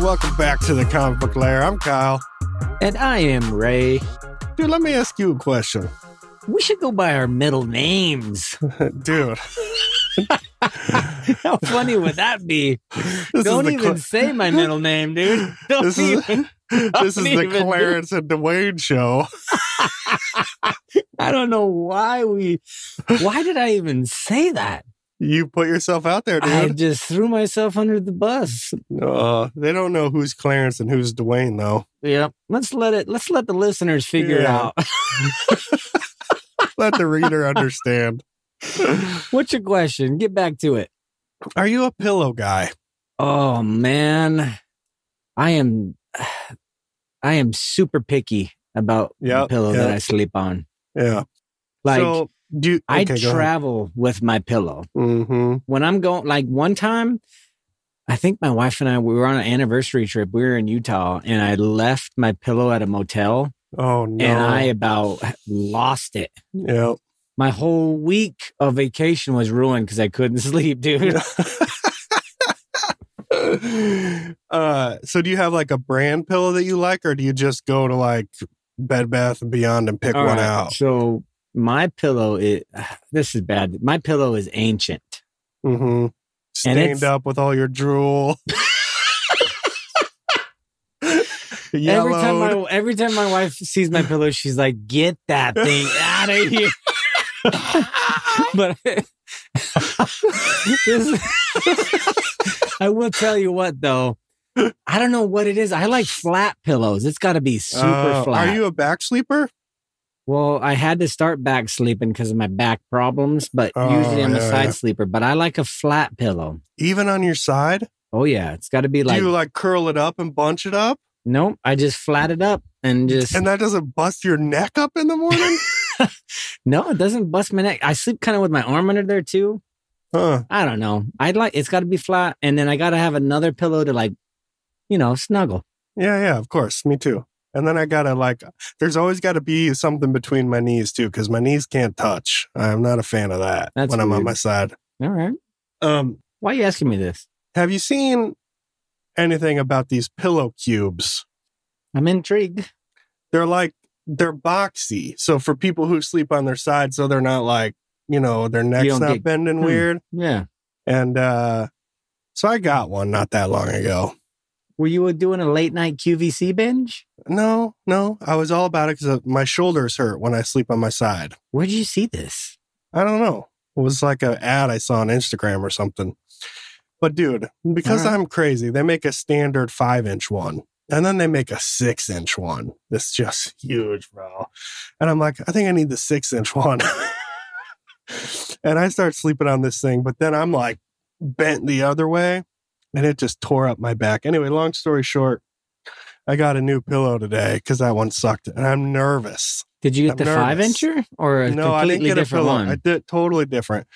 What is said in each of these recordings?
Welcome back to the Comic Book Lair. I'm Kyle. And I am Ray. Dude, let me ask you a question. We should go by our middle names. Dude, How funny would that be? this Don't even Cla- say my middle name, dude. Don't this is, even. this is the even do- Clarence and Dwayne show. I don't know why we. Why did I even say that? You put yourself out there, I just threw myself under the bus. Uh, they don't know who's Clarence and who's Dwayne, though. Yeah, Let's let it. Let's let the listeners figure it out. Let the reader understand. What's your question? Get back to it. Are you a pillow guy? Oh man, I am. I am super picky about the Yep, pillow that. I sleep on. Yeah. Like so, do you, I okay, ahead. travel with my pillow. Mm-hmm. When I'm going, like one time, I think my wife and I we were on an anniversary trip. We were in Utah, and I left my pillow at a motel, Oh no. and I about lost it. yeah. My whole week of vacation was ruined because I couldn't sleep, dude. uh, so do you have like a brand pillow that you like, or do you just go to like Bed Bath and Beyond and pick All one right, out? So my pillow is this is bad. My pillow is ancient. Mm-hmm. Stained up with all your drool. Every time my every time my wife sees my pillow, she's like, "Get that thing out of here." but this- I will tell you what though. I don't know what it is. I like flat pillows. It's got to be super Uh, flat. Are you a back sleeper? Well, I had to start back sleeping because of my back problems, but Oh, usually I'm a side yeah. sleeper. But I like a flat pillow. Even on your side? Oh yeah, it's got to be like do you like curl it up and bunch it up? nope. I just flat it up and just And that doesn't bust your neck up in the morning? no, it doesn't bust my neck. I sleep kind of with my arm under there too. huh. I don't know. I'd like it's got to be flat, and then I got to have another pillow to like, you know, snuggle. Yeah, yeah, of course. Me too. And then I gotta like, there's always got to be something between my knees too, because my knees can't touch. I'm not a fan of that That's when I'm on my side. All right. Um, Why are you asking me this? have you seen anything about these pillow cubes? I'm intrigued. They're like they're boxy, so for people who sleep on their side, so they're not like you know their neck's not get- bending Hmm. weird. Yeah. And uh so I got one not that long ago. Were you doing a late night QVC binge? No, no, I was all about it because uh, my shoulders hurt when I sleep on my side. Where did you see this? I don't know. It was like an ad I saw on Instagram or something. But dude, because right. I'm crazy, they make a standard five inch one. And then they make a six inch one. That's just huge, bro. And I'm like, I think I need the six inch one. and I start sleeping on this thing, but then I'm like bent the other way and it just tore up my back. Anyway, long story short, I got a new pillow today because that one sucked. And I'm nervous. Did you get I'm the five nervous. incher or a No, I didn't get a different pillow. one? I did totally different.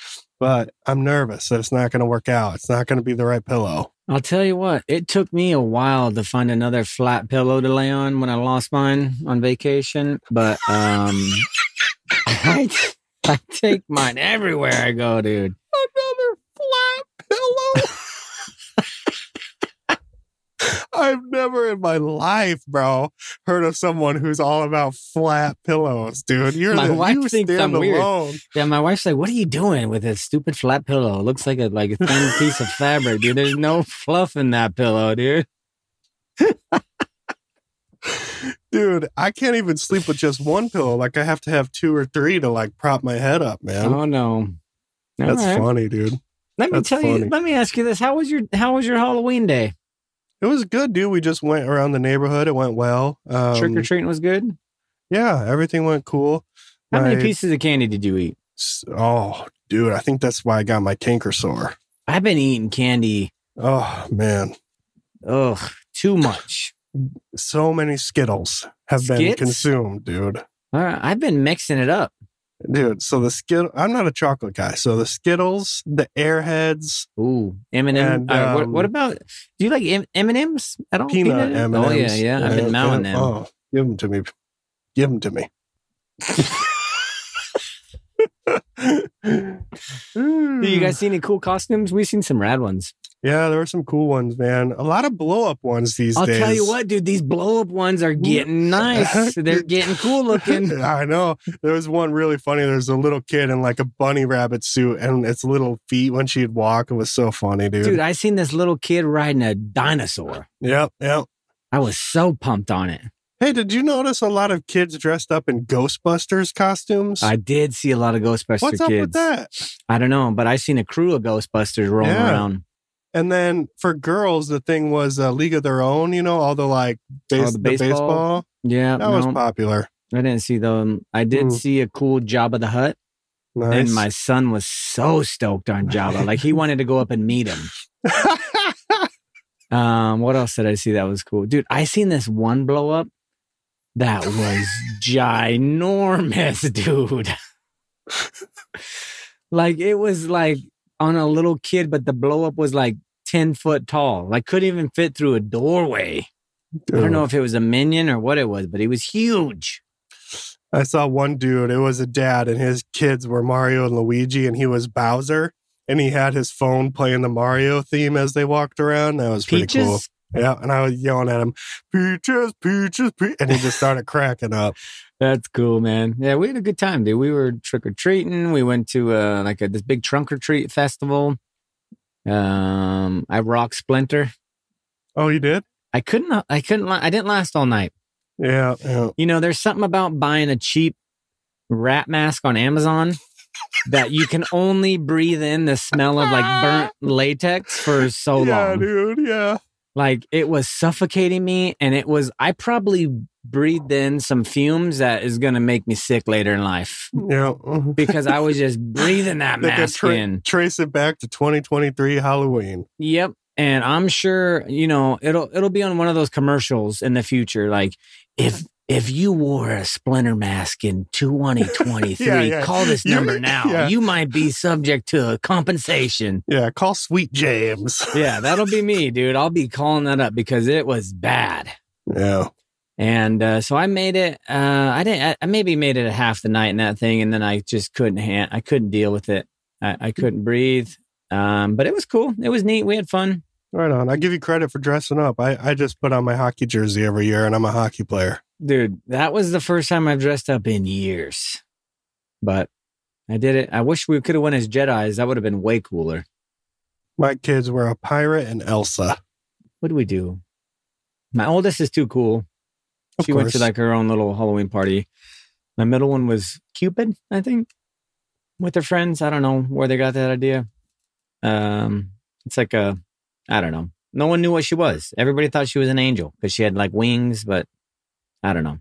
But I'm nervous that it's not going to work out. It's not going to be the right pillow. I'll tell you what, it took me a while to find another flat pillow to lay on when I lost mine on vacation, but um I, I take mine everywhere I go, dude. Another flat pillow. I've never in my life, bro, heard of someone who's all about flat pillows, dude. You're My the, wife you thinks I'm weird. alone. Yeah, my wife's like, "What are you doing with this stupid flat pillow? It looks like a like a thin piece of fabric, dude. There's no fluff in that pillow, dude." Dude, I can't even sleep with just one pillow. Like I have to have two or three to like prop my head up, man. Oh no, That's right. funny, dude. Let me That's tell funny. you. Let me ask you this: How was your How was your Halloween day? It was good, dude. We just went around the neighborhood. It went well. Um, Trick or treating was good. Yeah, everything went cool. How many pieces of candy did you eat? Oh, dude, I think that's why I got my canker sore. I've been eating candy. Oh man, Ugh, too much. so many Skittles have been consumed, dude. All right, I've been mixing it up. Dude, so the Skittle, I'm not a chocolate guy. So the Skittles, the Airheads, Ooh, M and And, M. What, um, what about? Do you like M and M's at all? peanut M&Ms? M&Ms. Oh yeah, yeah. I've been mowing them. Oh, give them to me. Give them to me. Do you guys see any cool costumes? We've seen some rad ones. Yeah, there were some cool ones, man. A lot of blow up ones these days. I'll tell you what, dude, these blow up ones are getting nice. They're getting cool looking. I know. There was one really funny. There's a little kid in like a bunny rabbit suit and its little feet when she'd walk. It was so funny, dude. Dude, I seen this little kid riding a dinosaur. Yep, yep. I was so pumped on it. Hey, did you notice a lot of kids dressed up in Ghostbusters costumes? I did see a lot of Ghostbuster What's up kids. with that? I don't know, but I seen a crew of Ghostbusters rolling Yeah. around. And then for girls, the thing was a League of Their Own. You know, all the like base, Oh, the the baseball? baseball. Yeah, That was popular. I didn't see them. I did Hmm. see a cool Jabba the Hutt, Nice. and my son was so stoked on Jabba. like he wanted to go up and meet him. Um, what else did I see that was cool? Dude, I seen this one blow up that was ginormous, dude. like it was like on a little kid, but the blow up was like 10 foot tall. Like couldn't even fit through a doorway. I don't know if it was a minion or what it was, but he was huge. I saw one dude, it was a dad, and his kids were Mario and Luigi, and he was Bowser. And he had his phone playing the Mario theme as they walked around. That was pretty Peaches? cool. Yeah. And I was yelling at him, Peaches, Peaches, Peaches. And he just started cracking up. That's cool, man. Yeah, we had a good time, dude. We were trick or treating. We went to uh, like a, this big trunk or treat festival. Um, I rocked Splinter. Oh, you did? I couldn't. I couldn't. I didn't last all night. Yeah. yeah. You know, there's something about buying a cheap rat mask on Amazon that you can only breathe in the smell of like burnt latex for so yeah, long. dude. Yeah. Like it was suffocating me, and it was. I probably breathed in some fumes that is going to make me sick later in life Yeah. because I was just breathing that They mask tra- in. trace it back to 2023 Halloween. Yep. And I'm sure, you know, it'll it'll be on one of those commercials in the future. Like if if you wore a splinter mask in 2023, Yeah, yeah. call this You- number now. yeah. You might be subject to a compensation. Yeah. Call Sweet James. Yeah, that'll be me, dude. I'll be calling that up because it was bad. yeah. And uh, so I made it. Uh, I didn't. I- maybe made it a half the night in that thing, and then I just couldn't. Han- I couldn't deal with it. I, I couldn't breathe. Um, but it was cool. It was neat. We had fun. Right on. I give you credit for dressing up. I, I just put on my hockey jersey every year and I'm a hockey player. Dude, that was the first time I've dressed up in years. But I did it. I wish we could have went as Jedi's. That would have been way cooler. My kids were a pirate and Elsa. What do we do? My oldest is too cool. Of she went to like her own little Halloween party. My middle one was Cupid, I think, with her friends. I don't know where they got that idea. Um, it's like a, I don't know. No one knew what she was. Everybody thought she was an angel because she had like wings, but I don't know.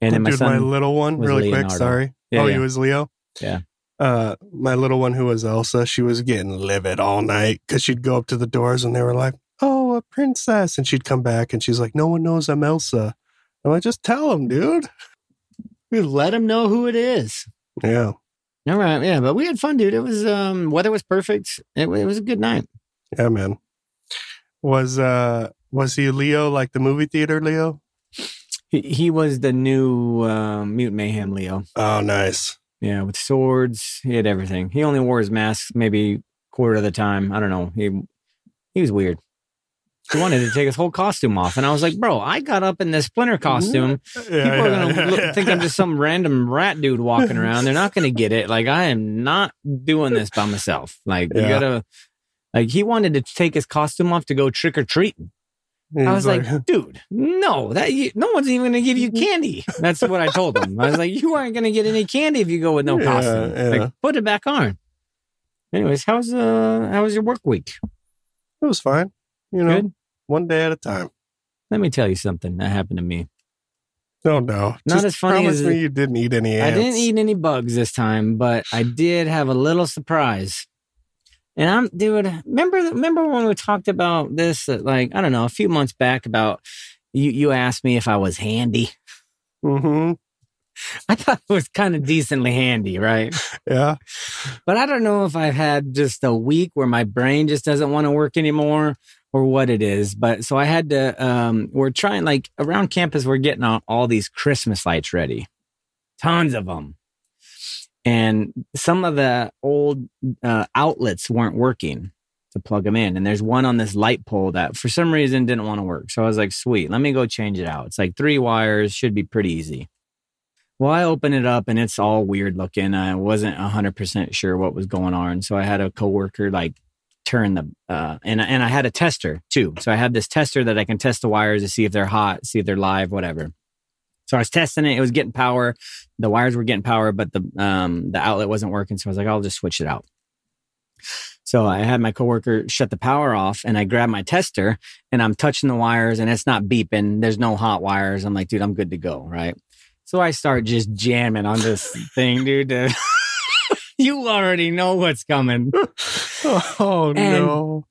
And then my Dude, my little one, really Leonardo. quick, sorry. Yeah, oh, yeah. he was Leo? Yeah. Uh, my little one who was Elsa, she was getting livid all night because she'd go up to the doors and they were like, oh, a princess. And she'd come back and she's like, no one knows I'm Elsa. I'm like, just tell him, dude. We let him know who it is. Yeah. All right, yeah, but we had fun, dude. It was um weather was perfect. It, it was a good night. Yeah, man. Was uh was he Leo like the movie theater Leo? He, he was the new um, Mutant Mayhem Leo. Oh, nice. Yeah, with swords, he had everything. He only wore his mask maybe quarter of the time. I don't know. He he was weird. He wanted to take his whole costume off, and I was like, "Bro, I got up in this Splinter costume. Yeah, People are gonna yeah, look, yeah. think I'm just some random rat dude walking around. They're not gonna get it. Like I am not doing this by myself. Like you gotta." Like he wanted to take his costume off to go trick or treating. I was like, dude, no, that you, no one's even going to give you candy. That's what I told him. I was like, you aren't going to get any candy if you go with no Yeah, costume. yeah. Like, put it back on. Anyways, how's uh how was your work week? it was fine. You know, Good. One day at a time. Let me tell you something that happened to me. Oh no. Not Just as funny promise as- me you didn't eat any I didn't eat any bugs this time, but I did have a little surprise. And I'm dude, remember remember when we talked about this uh, like I don't know, a few months back about you you asked me if I was handy. Mm-hmm. I thought it was kind of decently handy, right? Yeah. But I don't know if I've had just a week where my brain just doesn't want to work anymore or what it is. But so I had to, um, we're trying like around campus, we're getting all, all these Christmas lights ready, tons of them. And some of the old uh, outlets weren't working. to plug them in. And there's one on this light pole that for some reason didn't want to work. So I was like, sweet, let me go change it out. It's like three wires, should be pretty easy. Well, I open it up and it's all weird looking. I wasn't 100% sure what was going on. So I had a coworker like turn the, uh, and, and I had a tester too. So I had this tester that I can test the wires to see if they're hot, see if they're live, whatever. So I was testing it. It was getting power. The wires were getting power, but the, um, the outlet wasn't working. So I was like, I'll just switch it out. So I had my coworker shut the power off and I grabbed my tester and I'm touching the wires and it's not beeping. There's no hot wires. I'm like, dude, I'm good to go. Right. So I start just jamming on this thing, dude. you already know what's coming. oh And- no.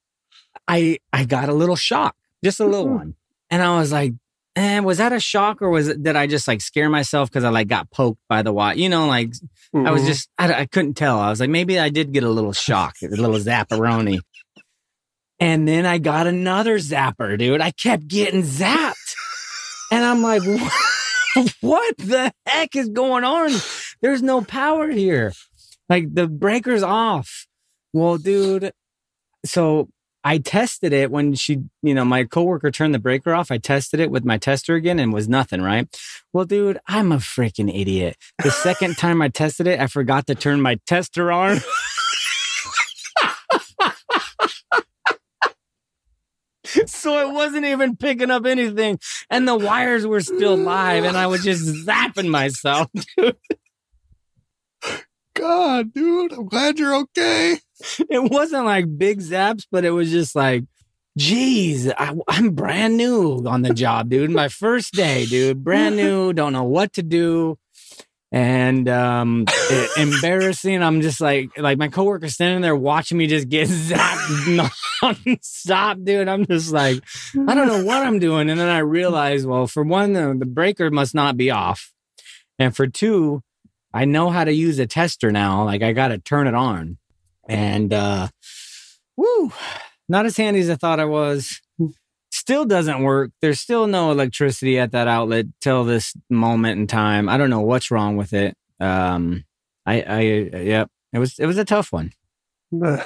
I I got a little shock, just a little Mhm. one. And I was like, eh, was that a shock or was it did I just like scare myself because I like got poked by the wire? You know, like I was Mhm. just I, I couldn't tell. I was like, maybe I did get a little shock, a little zapperoni. And then I got another zapper, dude. I kept getting zapped. And I'm like, what, what the heck is going on? There's no power here. Like the breaker's off. Well, dude, so I tested it when she, you know, my coworker turned the breaker off. I tested it with my tester again and was nothing, right? Well, dude, I'm a freaking idiot. The second time I tested it, I forgot to turn my tester on. so it wasn't even picking up anything. And the wires were still live, and I was just zapping myself. God, dude, I'm glad you're okay. It wasn't like big zaps, but it was just like, geez, I, I'm brand new on the job, dude. My first day, dude, brand new, don't know what to do. And um it- embarrassing. I'm just like like my coworker standing there watching me just get zapped nonstop, dude. I'm just like, I don't know what I'm doing. And then I realized, well, for one, the, the breaker must not be off. And for two, I know how to use a tester now. Like I got to turn it on. And, uh, woo, not as handy as I thought I was. Still doesn't work. There's still no electricity at that outlet till this moment in time. I don't know what's wrong with it. Um, I, I, yep. It was, it was a tough one.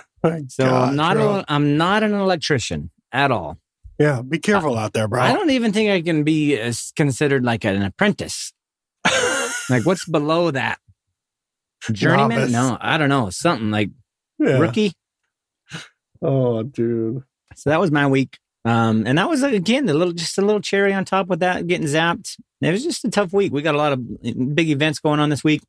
So God, I'm not, bro. a, I'm not an electrician at all. yeah, be careful out there, bro. I don't even think I can be considered like an apprentice. Like, what's below that? Journeyman? Novice. No, I don't know. Something like Yeah. rookie. Oh, dude. So that was my week. Um, and that was again the little, just a little cherry on top with that getting zapped. It was just a tough week. We got a lot of big events going on this week,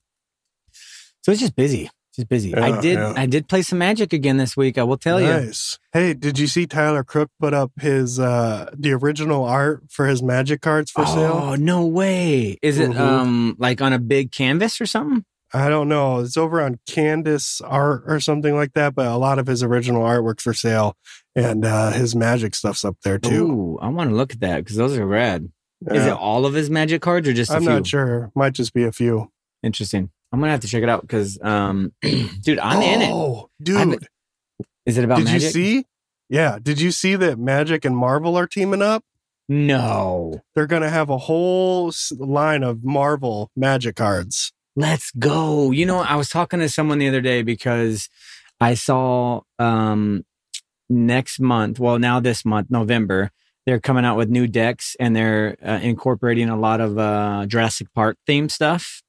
so it's just busy, just busy. I did, yeah. I did play some Magic again this week. I will tell you. nice. Hey, did you see Tyler Crook put up his uh the original art for his magic cards for sale? Oh no way! Is it Mhm. um like on a big canvas or something? I don't know. It's over on Candace Art or something like that, but a lot of his original artwork's for sale and uh his magic stuff's up there too. Ooh, I want to look at that because those are rad. Is it all of his magic cards or just a I'm few? not sure. Might just be a few. Interesting. I'm gonna have to check it out because, um, dude, I'm in it. Oh, I'm- dude. Is it about Did magic? you see? Yeah. Did you see that Magic and Marvel are teaming up? No. They're going to have a whole line of Marvel magic cards. Let's go. You know, I was talking to someone the other day because I saw um next month, well, now this month, November, they're coming out with new decks and they're uh, incorporating a lot of uh Jurassic Park theme stuff.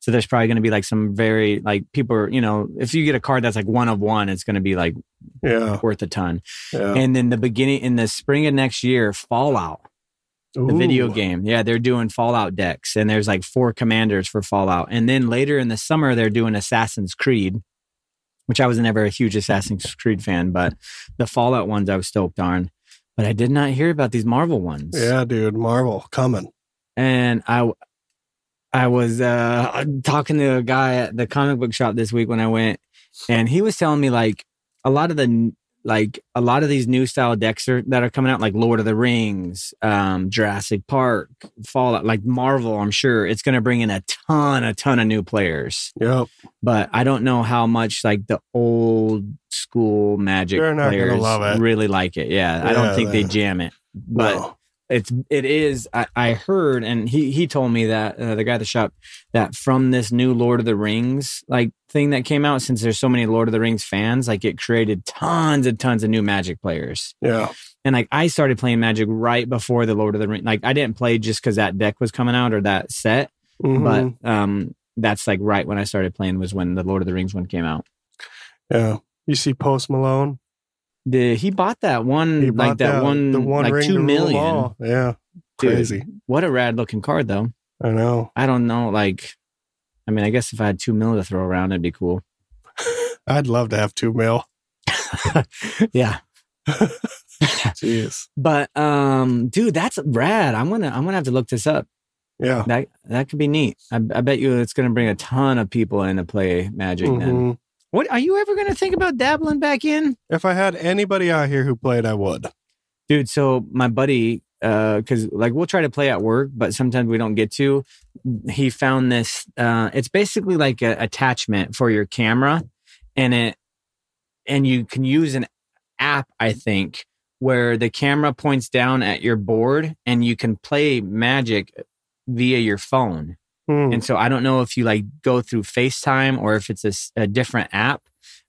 So there's probably going to be like some very like people are, you know, if you get a card that's like one of one, it's going to be like Yeah. worth a ton. yeah. And then the beginning in the spring of next year, Fallout, the video game. Yeah, they're doing Fallout decks, and there's like four commanders for Fallout. And then later in the summer, they're doing Assassin's Creed, which I was never a huge Assassin's Creed fan, but the Fallout ones I was stoked on. But I did not hear about these Marvel ones. Yeah, dude. Marvel coming. And I, I was uh, talking to a guy at the comic book shop this week when I went, and he was telling me like a lot of the like a lot of these new style decks are, that are coming out, like Lord of the Rings, um, Jurassic Park, Fallout, like Marvel. I'm sure it's going to bring in a ton, a ton of new players. Yep. But I don't know how much like the old school Magic They're not gonna players really like it. Yeah, I don't think they they- jam it. But No. It's it is. I, I heard, and he he told me that uh, the guy at the shop that from this new Lord of the Rings like thing that came out, since there's so many Lord of the Rings fans, like it created tons and tons of new Magic players. Yeah. And like I started playing Magic right before the Lord of the Rings. Like I didn't play just because that deck was coming out or that set, Mhm. but um, that's like right when I started playing was when the Lord of the Rings one came out. yeah. You see Post Malone? The, he bought that one like bought that, one the one like two to rule 'em million. Yeah. Dude. Crazy. What a rad looking card though. I know. I don't know. Like, I mean, I guess if I had two mil to throw around, it'd be cool. I'd love to have two mil. yeah, Jeez. but um, dude, that's rad. I'm gonna I'm gonna have to look this up. Yeah. That that could be neat. I, I bet you it's gonna bring a ton of people in to play Magic. Then, Mhm. What are you ever gonna think about dabbling back in, If I had anybody out here who played, I would. dude? So my buddy, uh, because like we'll try to play at work, but sometimes we don't get to. He found this. Uh, it's basically like an attachment for your camera, and it and you can use an app, I think, where the camera points down at your board and you can play magic via your phone. Hmm. And so I don't know if you like go through FaceTime or if it's a different app,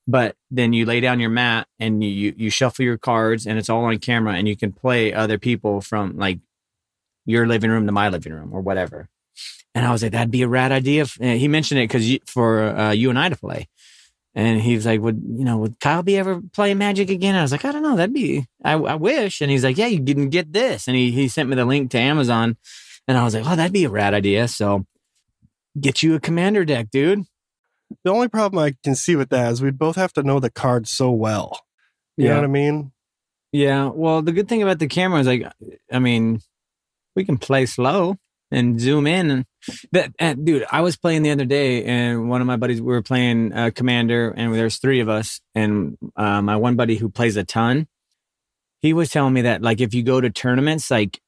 but then you lay down your mat and you, you shuffle your cards and it's all on camera and you can play other people from like your living room to my living room or whatever. And I was like, that'd be a rad idea. He mentioned it because for uh, you and I to play. And he was like, "Would you know? Would Kyle be ever play Magic again?" I was like, "I don't know. That'd be. I, I wish." And he's like, "Yeah, you can get this." And he he sent me the link to Amazon, and I was like, "Oh, that'd be a rad idea." So, get you a commander deck, dude. The only problem I can see with that is we'd both have to know the cards so well. You know what I mean? Yeah. Well, the good thing about the camera is like, I mean, we can play slow and zoom in. And that, and dude, I was playing the other day, and one of my buddies, we were playing uh, Commander, and there's three of us, and uh, my one buddy who plays a ton, he was telling me that like if you go to tournaments, like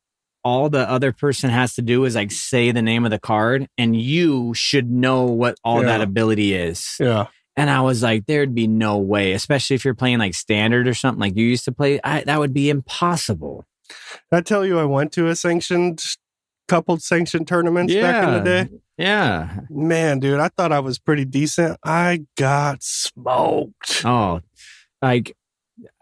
all the other person has to do is like say the name of the card, and you should know what all that ability is. Yeah. And I was like, there'd be no way, especially if you're playing like standard or something like you used to play. I, that would be impossible. I tell you I went to a sanctioned coupled sanctioned tournaments back in the day. Yeah. Man, dude, I thought I was pretty decent. I got smoked. Oh, like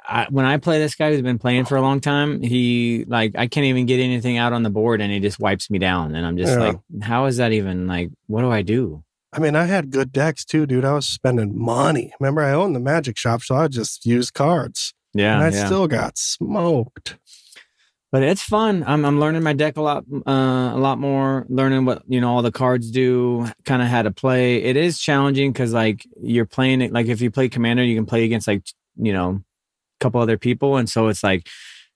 I, when I play this guy who's been playing for a long time, he like I can't even get anything out on the board, and he just wipes me down, and I'm just Yeah. like, how is that even like? What do I do? I mean, I had good decks too, dude. I was spending money. Remember, I owned the magic shop, so I just used cards. Yeah, and I yeah. still got smoked. but it's fun. I'm I'm learning my deck a lot, uh, a lot more. Learning what you know all the cards do, kind of how to play. It is challenging because like you're playing it. Like if you play commander, you can play against like you know couple other people, and so it's like,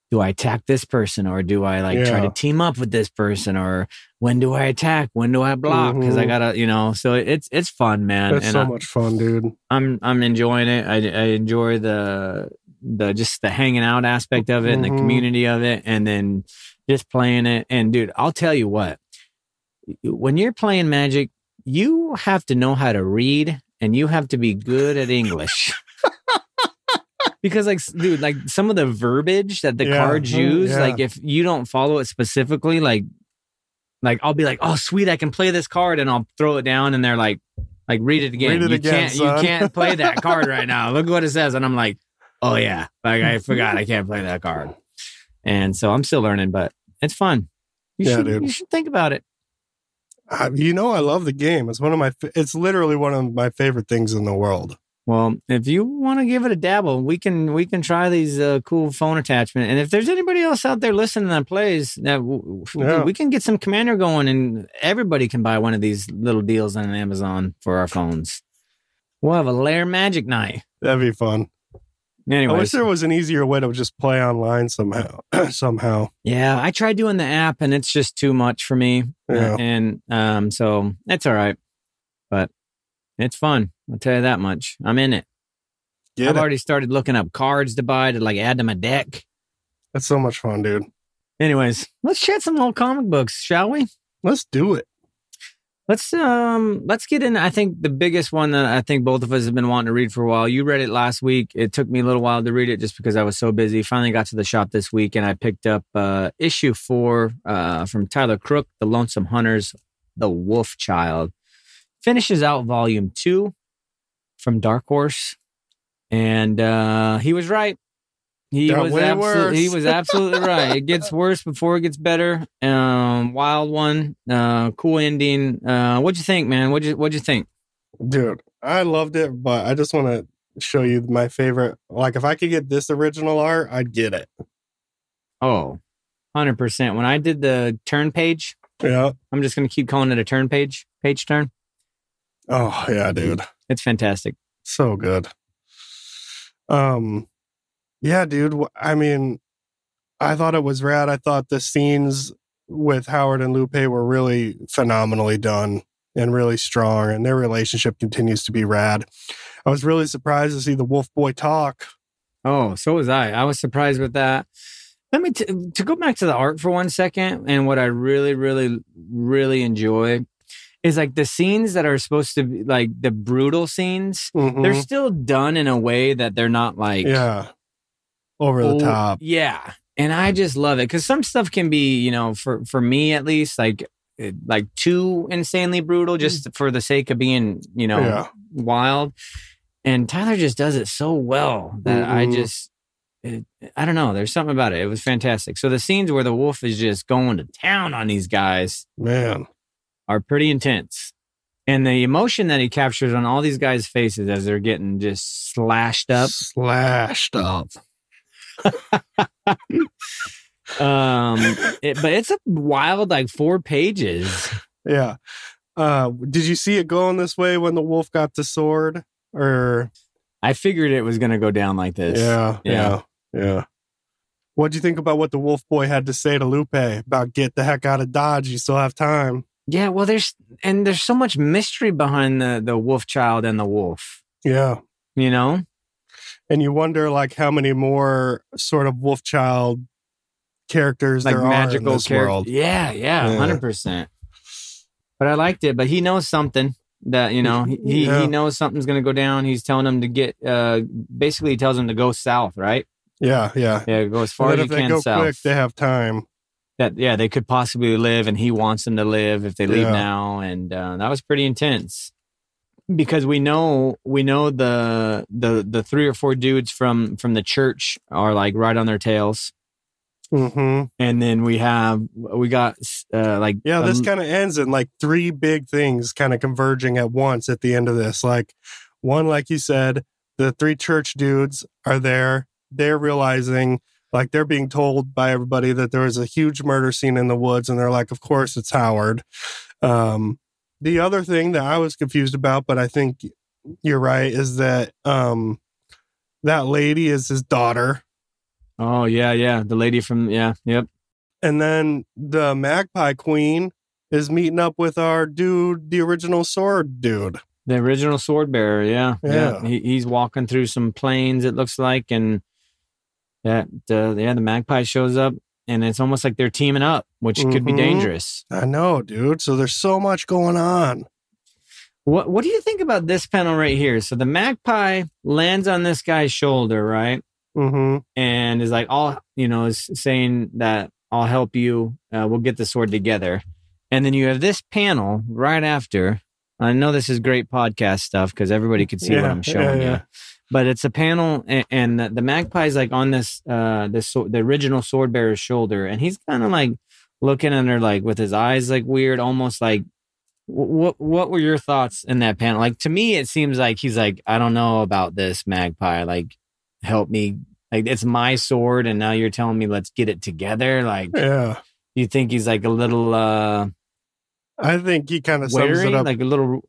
do I attack this person or do I like try to team up with this person or when do I attack? When do I block? Because I Mhm. gotta you know. So it's it's fun, man. That's and so I, much fun, dude. I'm I'm enjoying it. I, I enjoy the the just the hanging out aspect of it and the Mhm. community of it, and then just playing it. And dude, I'll tell you what, when you're playing Magic, you have to know how to read and you have to be good at English. Because like, dude, like some of the verbiage that the Yeah. cards Mhm. use, Yeah. like if you don't follow it specifically, like, like I'll be like, oh sweet, I can play this card, and I'll throw it down, and they're like, like read it again. Read it you again, can't, son. you can't play that card right now. Look what it says, and I'm like, oh yeah, like I forgot I can't play that card, and so I'm still learning, but it's fun. You Yeah, should, dude. you should think about it. I, you know, I love the game. It's one of my. It's literally one of my favorite things in the world. Well, if you want to give it a dabble, we can we can try these uh, cool phone attachment. And if there's anybody else out there listening that plays, that w- Yeah. we can get some commander going, and everybody can buy one of these little deals on Amazon for our phones. We'll have a lair magic night. That'd be fun. Anyway, I wish there was an easier way to just play online somehow. somehow. yeah, I tried doing the app, and it's just too much for me. Yeah. Uh, and um, so it's all right, but it's fun. I'll tell you that much. I'm in it. Get I've it. already started looking up cards to buy to like add to my deck. That's so much fun, dude. Anyways, let's chat some old comic books, shall we? Let's do it. Let's um let's get in. I think the biggest one that I think both of us have been wanting to read for a while. You read it last week. It took me a little while to read it just because I was so busy. Finally got to the shop this week and I picked up uh issue four uh from Tyler Crook, The Lonesome Hunters, The Wolf Child. Finishes out volume two from Dark Horse. And uh he was right. He Got was he was absolutely right. It gets worse before it gets better. Um, wild one, uh, cool ending. Uh, what'd you think, man? What'd you what'd you think? Dude, I loved it, but I just want to show you my favorite. Like, if I could get this original art, I'd get it. Oh, 100 percent. When I did the turn page, Yeah. I'm just gonna keep calling it a turn page, page turn. Oh, yeah, dude. It's fantastic. So good. Um, yeah, dude. I mean, I thought it was rad. I thought the scenes with Howard and Lupe were really phenomenally done and really strong, and their relationship continues to be rad. I was really surprised to see the Wolf Boy talk. Oh, so was I. I was surprised with that. Let me t- to go back to the art for one second, and what I really, really, really enjoy is like the scenes that are supposed to be like the brutal scenes. Mhm. They're still done in a way that they're not like yeah, over the oh, top. Yeah, and I just love it because some stuff can be, you know, for for me at least, like eh, like too insanely brutal just for the sake of being, you know, Mm. Yeah. wild. And Tyler just does it so well that I Mhm. just. It, I don't know. There's something about it. It was fantastic. So the scenes where the wolf is just going to town on these guys Man, are pretty intense. And the emotion that he captures on all these guys' faces as they're getting just slashed up. slashed up. Um, it, but it's a wild like four pages. Yeah. Uh, did you see it going this way when the wolf got the sword? Or I figured it was going to go down like this. yeah, yeah, Yeah. yeah. What'd you think about what the wolf boy had to say to Lupe about get the heck out of Dodge? You still have time. Yeah. Well, there's and there's so much mystery behind the the wolf child and the wolf. Yeah. You know. And you wonder like how many more sort of wolf child characters like there are in magical this character. world. Yeah, yeah, Yeah. hundred percent. But I liked it. But he knows something that you know he he, Yeah. he knows something's going to go down. He's telling him to get. uh Basically, he tells him to go south. Right? Yeah, yeah. Yeah, go as far as you if they can go south. quick, they have time. That yeah they could possibly live, and he wants them to live if they leave Yeah. now. And uh, that was pretty intense because we know we know the the the three or four dudes from from the church are like right on their tails. hmm And then we have we got uh like Yeah, this um, kind of ends in like three big things kind of converging at once at the end of this. Like, one, like you said, the three church dudes are there. They're realizing, like, they're being told by everybody that there was a huge murder scene in the woods, and they're like, of course it's Howard. Um, the other thing that I was confused about, but I think you're right, is that um, that lady is his daughter. Oh yeah, yeah. The lady from yeah, yep. And then the Magpie Queen is meeting up with our dude, the original sword dude. The original sword bearer, yeah. Yeah. Yeah. He, he's walking through some plains, it looks like, and that uh, yeah, the magpie shows up and it's almost like they're teaming up, which could be Mhm. dangerous. I know, dude. So there's so much going on. What what do you think about this panel right here? So the magpie lands on this guy's shoulder, right? Mm-hmm. And is like, I'll you know, is saying that I'll help you. Uh, we'll get the sword together. And then you have this panel right after. I know this is great podcast stuff because everybody could see what I'm showing yeah, you. But it's a panel, and, and the, the magpie's like on this, uh, this the original sword bearer's shoulder, and he's kind of like looking at her, like with his eyes like weird, almost like. What what were your thoughts in that panel? Like to me, it seems like he's like, I don't know about this magpie. Like, help me. Like it's my sword, and now you're telling me let's get it together. Like, Yeah. you think he's like a little uh I think he kind of sums it up. like a little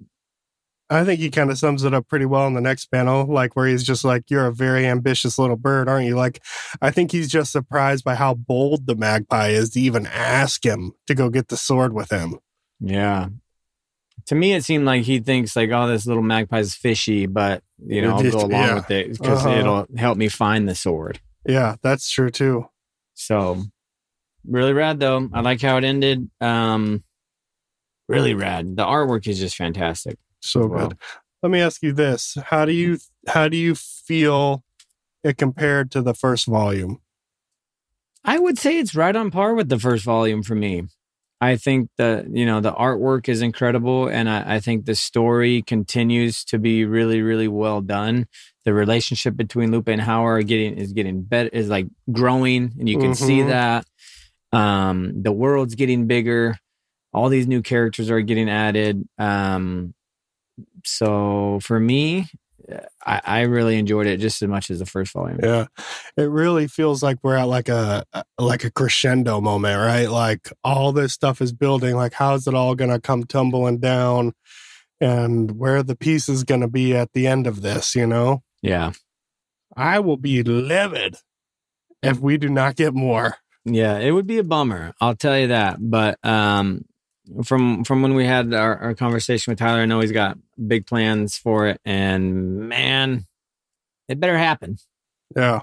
I think he kind of sums it up pretty well in the next panel, like where he's just like, You're a very ambitious little bird, aren't you? Like, I think he's just surprised by how bold the magpie is to even ask him to go get the sword with him. yeah. To me, it seemed like he thinks like, oh, this little magpie's fishy, but you know, I'll go along Yeah. with it because Uh-huh. it'll help me find the sword. Yeah, that's true too. So, really rad though. I like how it ended. Um, really rad. The artwork is just fantastic. So Wow. good. Let me ask you this: How do you how do you feel it compared to the first volume? I would say it's right on par with the first volume for me. I think the you know the artwork is incredible, and I, I think the story continues to be really really well done. The relationship between Lupe and Howard are getting is getting better is like growing, and you can see Mhm. that. Um, the world's getting bigger. All these new characters are getting added. Um, so for me, I, I really enjoyed it just as much as the first volume. Yeah, it really feels like we're at like a like a crescendo moment, right? Like all this stuff is building. Like, how's it all going to come tumbling down? And where are the is going to be at the end of this? You know, Yeah. I will be livid if we do not get more. Yeah, it would be a bummer. I'll tell you that. But um, from from when we had our, our conversation with Tyler, I know he's got big plans for it, and man, it better happen. Yeah,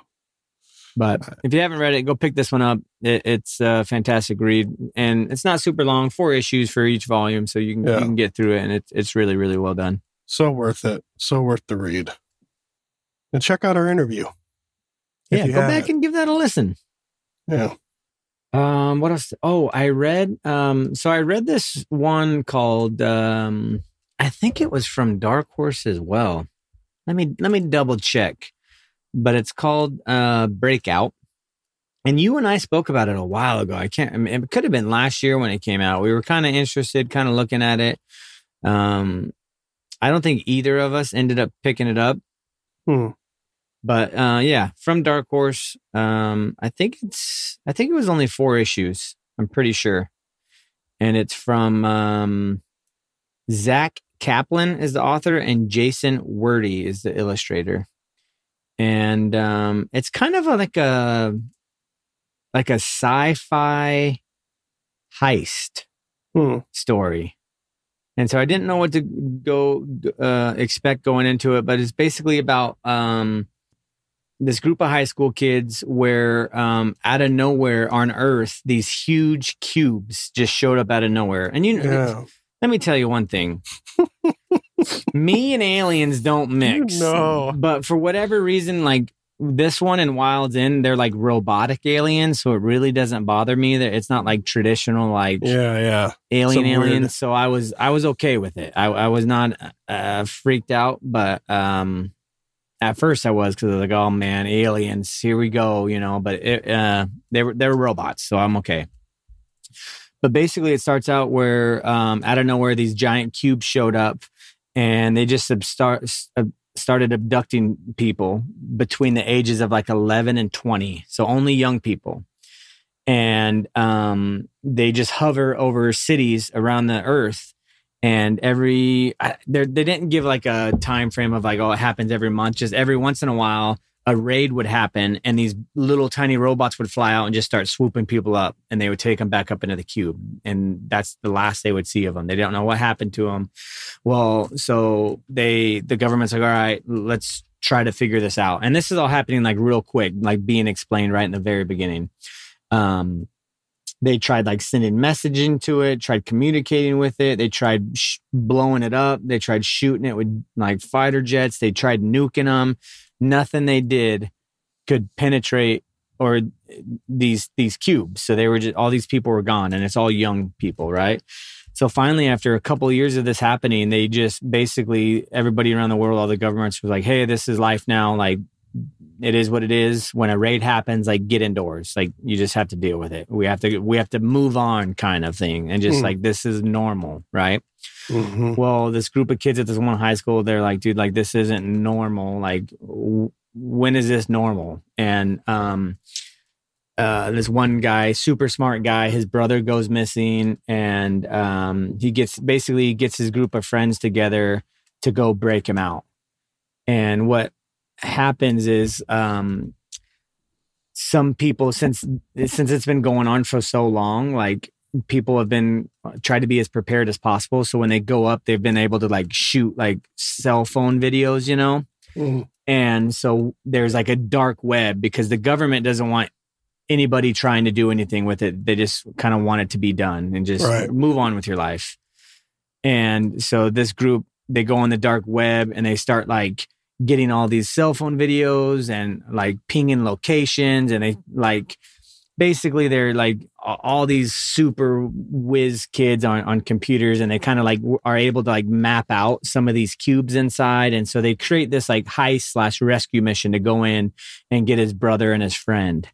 But if you haven't read it, go pick this one up. It, it's a fantastic read, and it's not super long. Four issues for each volume, so you can Yeah. you can get through it, and it's it's really really well done. so worth it. So worth the read. And check out our interview. yeah, go back and give that a listen. Yeah. Um, what else? Oh, I read. Um, so I read this one called. Um, I think it was from Dark Horse as well. Let me let me double check, but it's called uh, Breakout. And you and I spoke about it a while ago. I can't. I mean, it could have been last year when it came out. We were kind of interested, kind of looking at it. Um, I don't think either of us ended up picking it up. Hmm. But uh, yeah, from Dark Horse. Um, I think it's I think it was only four issues. I'm pretty sure, and it's from um, Zack Kaplan is the author and Jason Wordie is the illustrator, and um, it's kind of a, like a like a sci-fi heist Hmm. story. And so I didn't know what to go uh, expect going into it, but it's basically about um, this group of high school kids where um, out of nowhere on Earth, these huge cubes just showed up out of nowhere. And you know, Yeah. let me tell you one thing. Me and aliens don't mix. know. But for whatever reason, like this one and Wild's End, they're like robotic aliens. So it really doesn't bother me that it's not like traditional, like Yeah. Yeah. alien Some weird- aliens. So I was I was okay with it. I, I was not uh, freaked out, but um at first I was because I was like, oh man, aliens, here we go, you know. But it, uh, they were they were robots, so I'm okay. But basically, it starts out where um, out of nowhere these giant cubes showed up, and they just start, uh, started abducting people between the ages of like 11 and 20, so only young people. And um, they just hover over cities around the earth and every they didn't give like a time frame of like oh it happens every month. Just every once in a while a raid would happen and these little tiny robots would fly out and just start swooping people up and they would take them back up into the cube. And that's the last they would see of them they don't know what happened to them well so they the government's like all right let's try to figure this out. And this is all happening like real quick like being explained right in the very beginning. Um they tried like sending messaging to it, tried communicating with it. They tried sh- blowing it up. They tried shooting it with like fighter jets. They tried nuking them. Nothing they did could penetrate or uh, these these cubes. So they were just all these people were gone, and it's all young people, right? So finally, after a couple of years of this happening, they just basically everybody around the world, all the governments was like, "Hey, this is life now. Like it is what it is. When a raid happens, like get indoors. Like you just have to deal with it. We have to we have to move on, kind of thing, and just Hmm. like this is normal, right? Mhm. Well, this group of kids at this one high school, they're like, dude, like this isn't normal. Like, w- when is this normal? And um, uh, this one guy, super smart guy, his brother goes missing, and um, he gets basically gets his group of friends together to go break him out. And what happens is um, some people since since it's been going on for so long, like people have been uh, try to be as prepared as possible. So when they go up, they've been able to like shoot like cell phone videos, you know. Mhm. And so there's like a dark web because the government doesn't want anybody trying to do anything with it. They just kind of want it to be done and just Right. move on with your life. And so this group, they go on the dark web and they start like getting all these cell phone videos and like pinging locations and they like basically they're like all these super whiz kids on, on computers and they kind of like are able to like map out some of these cubes inside and so they create this like heist slash rescue mission to go in and get his brother and his friend.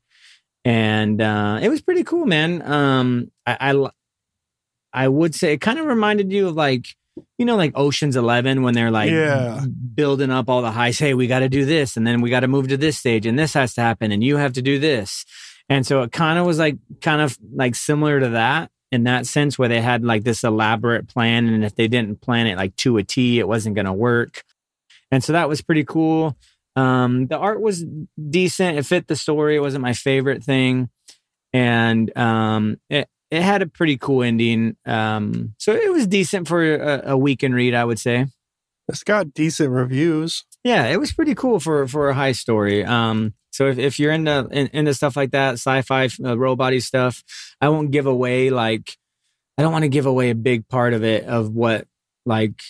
And uh it was pretty cool man. Um i i, I would say it kind of reminded you of like you know, like Ocean's Eleven when they're like Yeah. building up all the heists. Hey, we got to do this, and then we got to move to this stage, and this has to happen, and you have to do this. And so it kind of was like kind of like similar to that in that sense, where they had like this elaborate plan, and if they didn't plan it like to a T, it wasn't going to work. And so that was pretty cool. Um, the art was decent; it fit the story. It wasn't my favorite thing, and um, it it had a pretty cool ending. Um, so it was decent for a, a weekend read, I would say. It's got decent reviews. Yeah, it was pretty cool for for a high story. Um, so if, if you're into in, into stuff like that, sci-fi, uh, robot stuff, I won't give away like I don't want to give away a big part of it of what like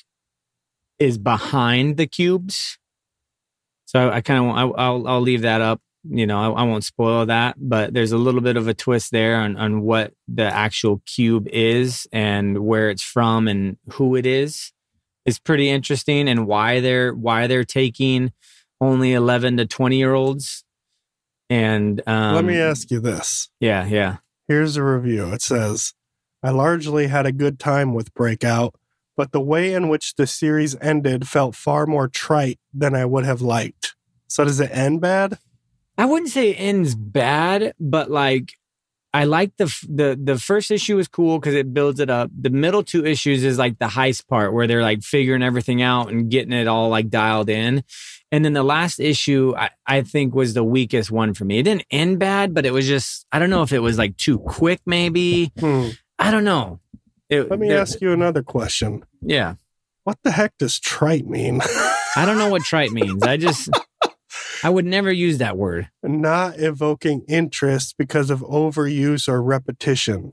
is behind the cubes. So I kind of I'll I'll leave that up. You know, I, I won't spoil that, but there's a little bit of a twist there on on what the actual cube is and where it's from and who it is is pretty interesting and why they're why they're taking only 11 to 20 year olds and um Let me ask you this. yeah yeah Here's a review. It says, I largely had a good time with Breakout, but the way in which the series ended felt far more trite than I would have liked. So does it end bad? I wouldn't say it ends bad but like i like the f- the the first issue is cool because it builds it up the middle two issues is like the heist part where they're like figuring everything out and getting it all like dialed in and then the last issue I, I think was the weakest one for me it didn't end bad but it was just i don't know if it was like too quick maybe Hmm. i don't know It- Let me there- ask you another question. yeah What the heck does trite mean? I don't know what trite means. I just, I would never use that word. Not evoking interest because of overuse or repetition.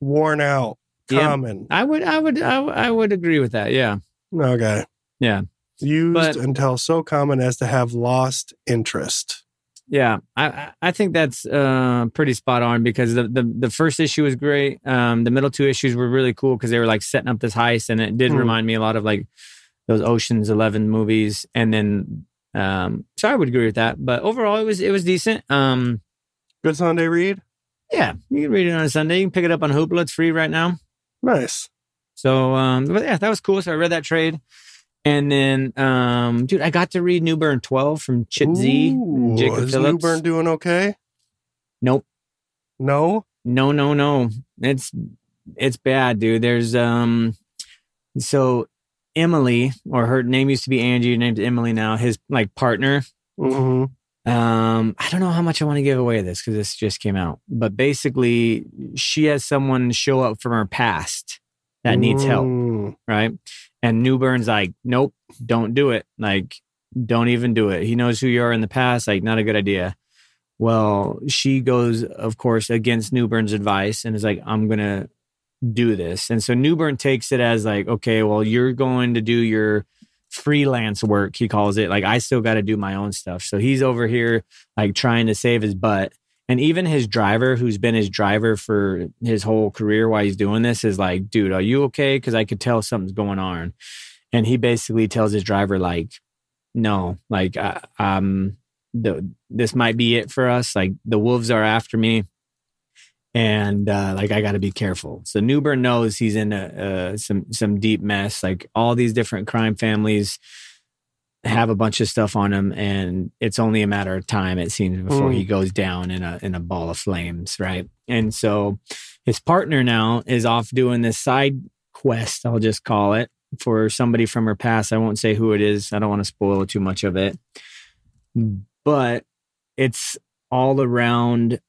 Worn out. Yeah. Common. I would, I would, I, would- I would agree with that. Yeah. Okay. Yeah. Used But- until so common as to have lost interest. Yeah. I, I- think that's uh, pretty spot on because the, the, the first issue was great. Um, the middle two issues were really cool because they were like setting up this heist and it did Hmm. remind me a lot of like those Ocean's 11 movies. And then, um, so I would agree with that. But overall, it was, it was decent. Um, Good Sunday read? yeah. You can read it on a Sunday. You can pick it up on Hoopla. It's free right now. Nice. So, um, but yeah, that was cool. So I read that trade. And then, um, dude, I got to read Newburn 12 from Chip Z. Ooh, and Jacob is Phillips. Newburn doing okay? Nope. No? No, no, no. It's, it's bad, dude. There's, um, so Emily, or her name used to be Angie, her name's Emily now, his like partner. hmm Um, I don't know how much I want to give away this because this just came out, but basically, she has someone show up from her past that needs help. Mm. right? And Newburn's like, nope, don't do it. Like, don't even do it. He knows who you are in the past. Like, not a good idea. Well, she goes, of course, against Newburn's advice and is like, I'm going to do this. And so Newburn takes it as like, okay, well, you're going to do your freelance work, he calls it. Like, I still got to do my own stuff. So he's over here, like, trying to save his butt. And even his driver, who's been his driver for his whole career while he's doing this, is like, dude, are you okay? Because I could tell something's going on. And he basically tells his driver, like, no, like, uh, um, the this might be it for us. Like, the wolves are after me, and uh, like, I got to be careful. So Newburn knows he's in a, uh, some some deep mess. Like, all these different crime families have a bunch of stuff on him, and it's only a matter of time it seems before Mm. he goes down in a in a ball of flames, right? And so his partner now is off doing this side quest, I'll just call it, for somebody from her past. I won't say who it is. I don't want to spoil too much of it. But it's all around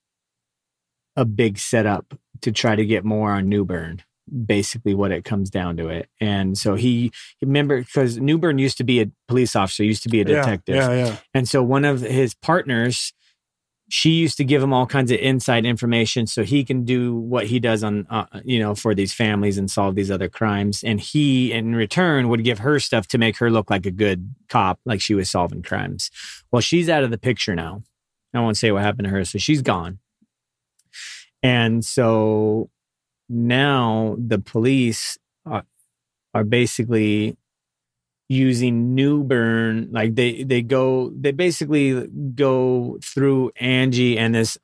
a big setup to try to get more on Newburn. Basically, what it comes down to it. And so he remember because Newburn used to be a police officer, used to be a Yeah, detective. Yeah, yeah. And so one of his partners she used to give him all kinds of inside information so he can do what he does on uh, you know for these families and solve these other crimes and he in return would give her stuff to make her look like a good cop like she was solving crimes well she's out of the picture now i won't say what happened to her so she's gone and so now the police are, are basically using Newburn. Like they they go they basically go through Angie and this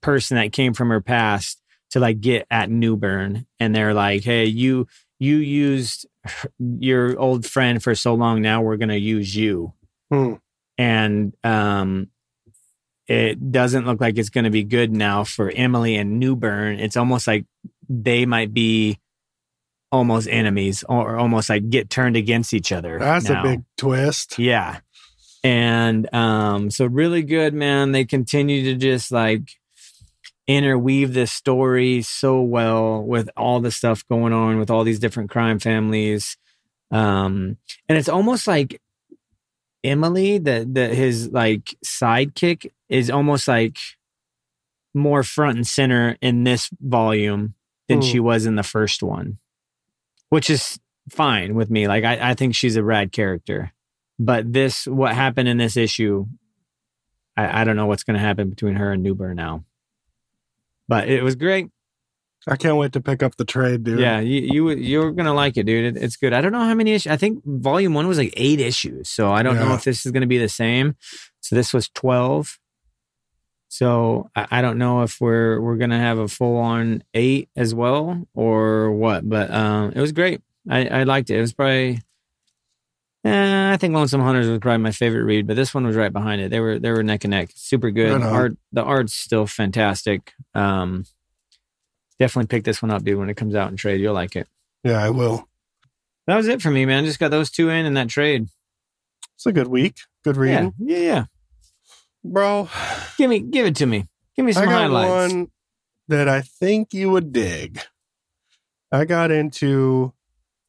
person that came from her past to like get at Newburn, and they're like, "Hey, you you used your old friend for so long. Now we're gonna use you." Hmm. And um, it doesn't look like it's going to be good now for Emily and Newburn. It's almost like they might be almost enemies or almost like get turned against each other. That's now. a big twist. Yeah. And um so really good man. They continue to just like interweave this story so well with all the stuff going on with all these different crime families. Um and it's almost like Emily, the the his like sidekick is almost like more front and center in this volume than Hmm. she was in the first one, which is fine with me. Like I, I think she's a rad character, but this what happened in this issue, I, I don't know what's going to happen between her and Newber now. But it was great. I can't wait to pick up the trade, dude. Yeah, you you you're gonna like it, dude. It, it's good. I don't know how many issues. I think volume one was like eight issues, so I don't know if this is gonna be the same. So this was twelve. So I, I don't know if we're we're gonna have a full on eight as well or what. But um, it was great. I, I liked it. It was probably. Eh, I think Lonesome Hunters was probably my favorite read, but this one was right behind it. They were they were neck and neck. Super good. Art the art's still fantastic. Um, definitely pick this one up, dude. When it comes out in trade, you'll like it. Yeah, I will. That was it for me, man. Just got those two in and that trade. It's a good week. Good reading. Yeah, yeah, yeah. Bro, Give me, give it to me. Give me I some got highlights. one that I think you would dig. I got into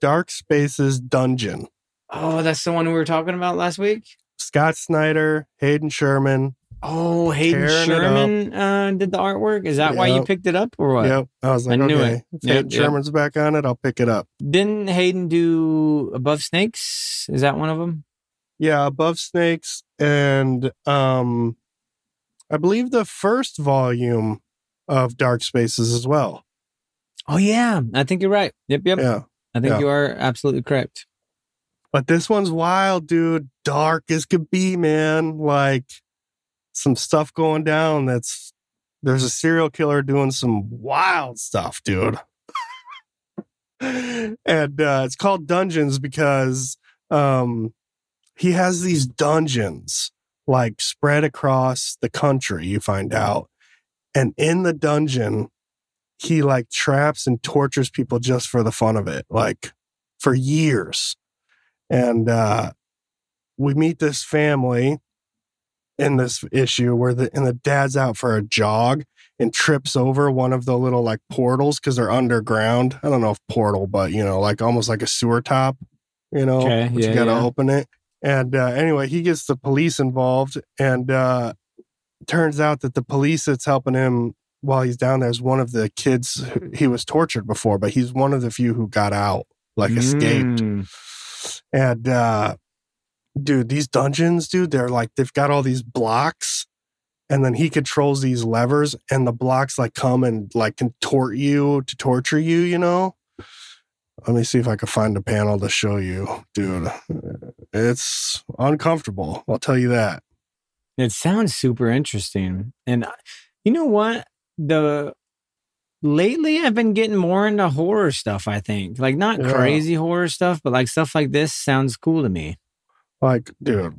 Dark Spaces Dungeon. Oh, that's the one we were talking about last week. Scott Snyder, Hayden Sherman. Oh, Hayden Tearing it up. Sherman uh, did the artwork. Is that why you picked it up, or what? Yep. I was like, I knew okay, it. if Yep, Hayden yep. Sherman's back on it, I'll pick it up. Didn't Hayden do Above Snakes? Is that one of them? Yeah, Above Snakes and um I believe the first volume of Dark Spaces as well. Oh yeah, I think you're right. Yep, yep. Yeah. I think yeah. you are absolutely correct. But this one's wild, dude. Dark as could be, man. Like some stuff going down that's there's a serial killer doing some wild stuff, dude. and uh, it's called Dungeons because um, he has these dungeons like spread across the country, you find out. And in the dungeon, he like traps and tortures people just for the fun of it, like for years and uh, we meet this family in this issue where the and the dad's out for a jog and trips over one of the little like portals because they're underground. I don't know if portal, but you know, like almost like a sewer top. You know, Okay, yeah, you got to yeah. open it. And uh, anyway, he gets the police involved, and uh, turns out that the police that's helping him while he's down there is one of the kids he was tortured before, but he's one of the few who got out, like escaped. Mm. And uh dude, these dungeons, dude, they're like they've got all these blocks and then he controls these levers and the blocks like come and like contort you to torture you, you know? Let me see if I can find a panel to show you, dude. It's uncomfortable. I'll tell you that. It sounds super interesting. And uh, you know what? The lately I've been getting more into horror stuff, I think. Like not Yeah. crazy horror stuff, but like stuff like this sounds cool to me. Like, dude,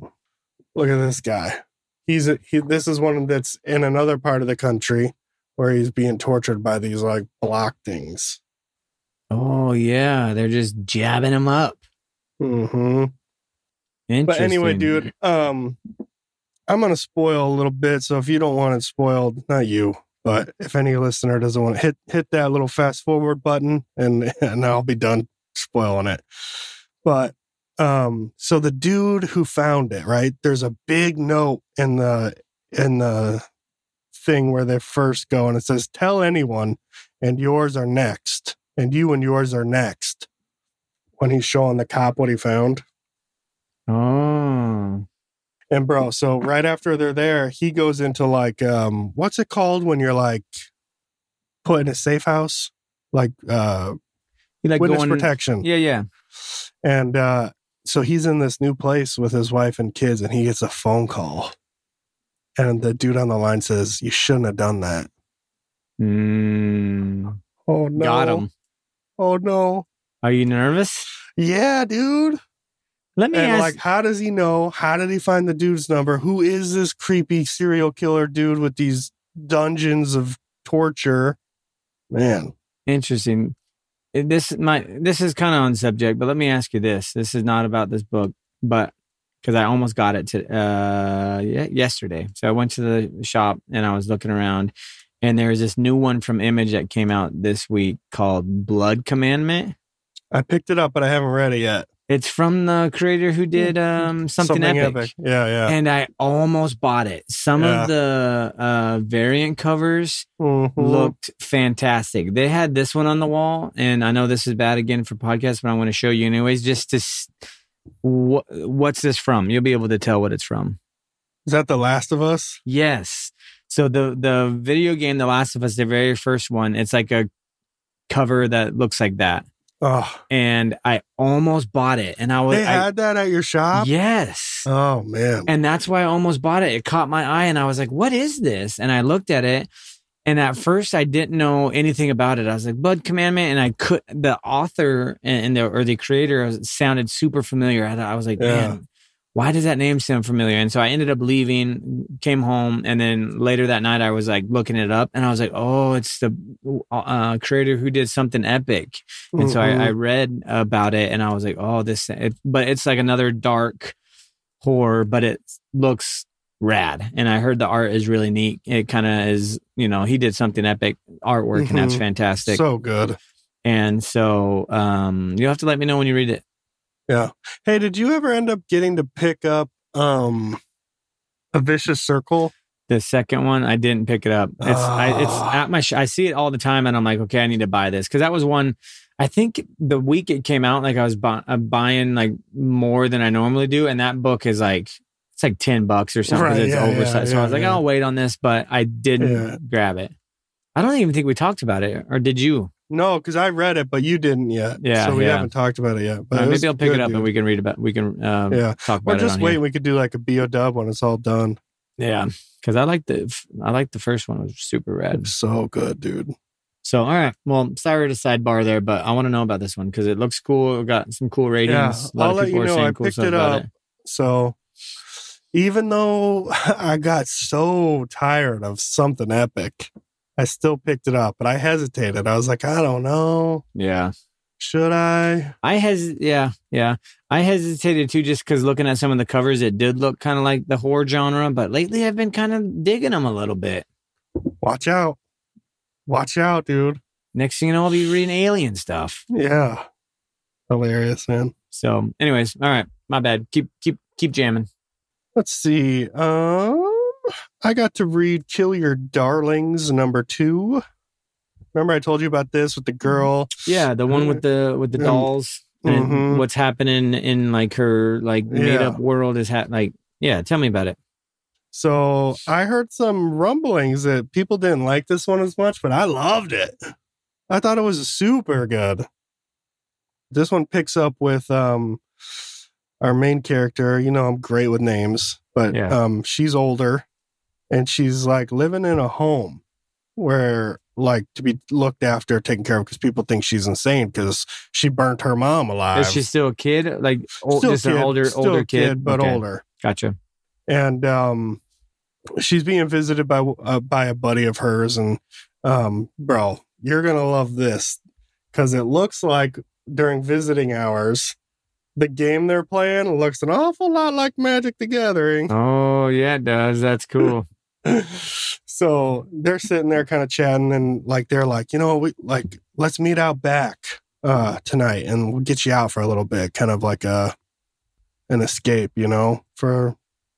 look at this guy. He's a, he. This is one that's in another part of the country where he's being tortured by these like block things. Oh yeah, they're just jabbing him up. hmm Interesting. But anyway, dude, um, I'm gonna spoil a little bit. So if you don't want it spoiled, not you, but if any listener doesn't want to hit hit that little fast forward button, and and I'll be done spoiling it. But um, so the dude who found it, right? There's a big note in the in the thing where they first go and it says, Tell anyone, and yours are next. And you and yours are next. When he's showing the cop what he found. Oh. And bro, so right after they're there, he goes into like um what's it called when you're like put in a safe house? Like uh You like witness going, protection. Yeah, yeah. And uh so he's in this new place with his wife and kids and he gets a phone call. And the dude on the line says, You shouldn't have done that. Mm, Oh no. Got him. Oh no. Are you nervous? Yeah, dude. Let me And ask. like, how does he know? How did he find the dude's number? Who is this creepy serial killer dude with these dungeons of torture? Man. Interesting. This might this is kind of on subject, but let me ask you this. This is not about this book, but because I almost got it to uh ye- yesterday. So I went to the shop and I was looking around, and there's this new one from Image that came out this week called Blood Commandment. I picked it up, but I haven't read it yet. It's from the creator who did um something, epic. Yeah, yeah. And I almost bought it. Some Yeah. of the uh, variant covers Mhm. looked fantastic. They had this one on the wall, and I know this is bad again for podcasts, but I want to show you anyways, just to. s- What, what's this from? You'll be able to tell what it's from. Is that The Last of Us? Yes. So the the video game, The Last of Us, the very first one, it's like a cover that looks like that, Oh, and I almost bought it, and I was they I- had that at your shop? yes. Oh, man. And that's why I almost bought it. It caught my eye and I was like, what is this? And I looked at it. And at first I didn't know anything about it. I was like, Blood Commandment. And I could, the author and, and the, or the creator uh, sounded super familiar. I, I was like, Yeah. man, why does that name sound familiar? And so I ended up leaving, came home. And then later that night I was like looking it up and I was like, oh, it's the uh, creator who did something epic. And so I, I Mhm. read about it and I was like, oh, this, it, but it's like another dark horror, but it looks rad. And I heard the art is really neat. It kind of is, you know, he did something epic artwork and that's Mhm. fantastic. so good. and so um, you have to let me know when you read it. Hey, did you ever end up getting to pick up um a vicious circle? The second one, I didn't pick it up. It's I, it's Ah. at my. Sh- I see it all the time, and I'm like, okay, I need to buy this because that was one. I think the week it came out, like I was bu- uh, buying like more than I normally do, and that book is like it's like ten bucks or something. Right, it's yeah, oversized, yeah, so I was like, yeah. I'll wait on this, but I didn't Yeah. grab it. I don't even think we talked about it, or did you? No, because I read it, but you didn't yet. Yeah, So we yeah. haven't talked about it yet. But was maybe I'll pick good, it up dude. and we can read about. We can um, Yeah. talk Or about just it. on wait. here. We could do like a BO dub when it's all done. Yeah, because I like the I like the first one. It was super rad. So good, dude. So, all right. Well, sorry to sidebar there, but I want to know about this one because it looks cool. It got some cool ratings. Yeah, a lot I'll of let you are know. I cool picked it up. it. So even though I got so tired of something epic, I still picked it up. But I hesitated. I was like, I don't know. Yeah, Should I? I hes. Yeah, yeah. I hesitated too, just because looking at some of the covers, it did look kind of like the horror genre. But lately, I've been kind of digging them a little bit. Watch out. Watch out, dude. Next thing you know, I'll be reading alien stuff. Yeah. Hilarious, man. So, anyways, all right. My bad. Keep keep keep jamming. Let's see. Um, I got to read Kill Your Darlings number two. Remember I told you about this with the girl? Yeah, the one with the with the Um, dolls and mhm. what's happening in like her like made Yeah. up world is ha- like yeah. Tell me about it. So I heard some rumblings that people didn't like this one as much, but I loved it. I thought it was super good. This one picks up with um our main character. You know, I'm great with names, but Yeah. um she's older and she's like living in a home where like to be looked after, taken care of because people think she's insane because she burnt her mom alive. Is she still a kid? Like old, Still just an older still older kid, but Okay, older. Gotcha. and um she's being visited by uh, by a buddy of hers and um bro you're gonna love this because it looks like during visiting hours the game they're playing looks an awful lot like magic the gathering Oh yeah, it does. That's cool. So they're sitting there kind of chatting and like they're like you know we like let's meet out back uh tonight and we'll get you out for a little bit kind of like a an escape you know for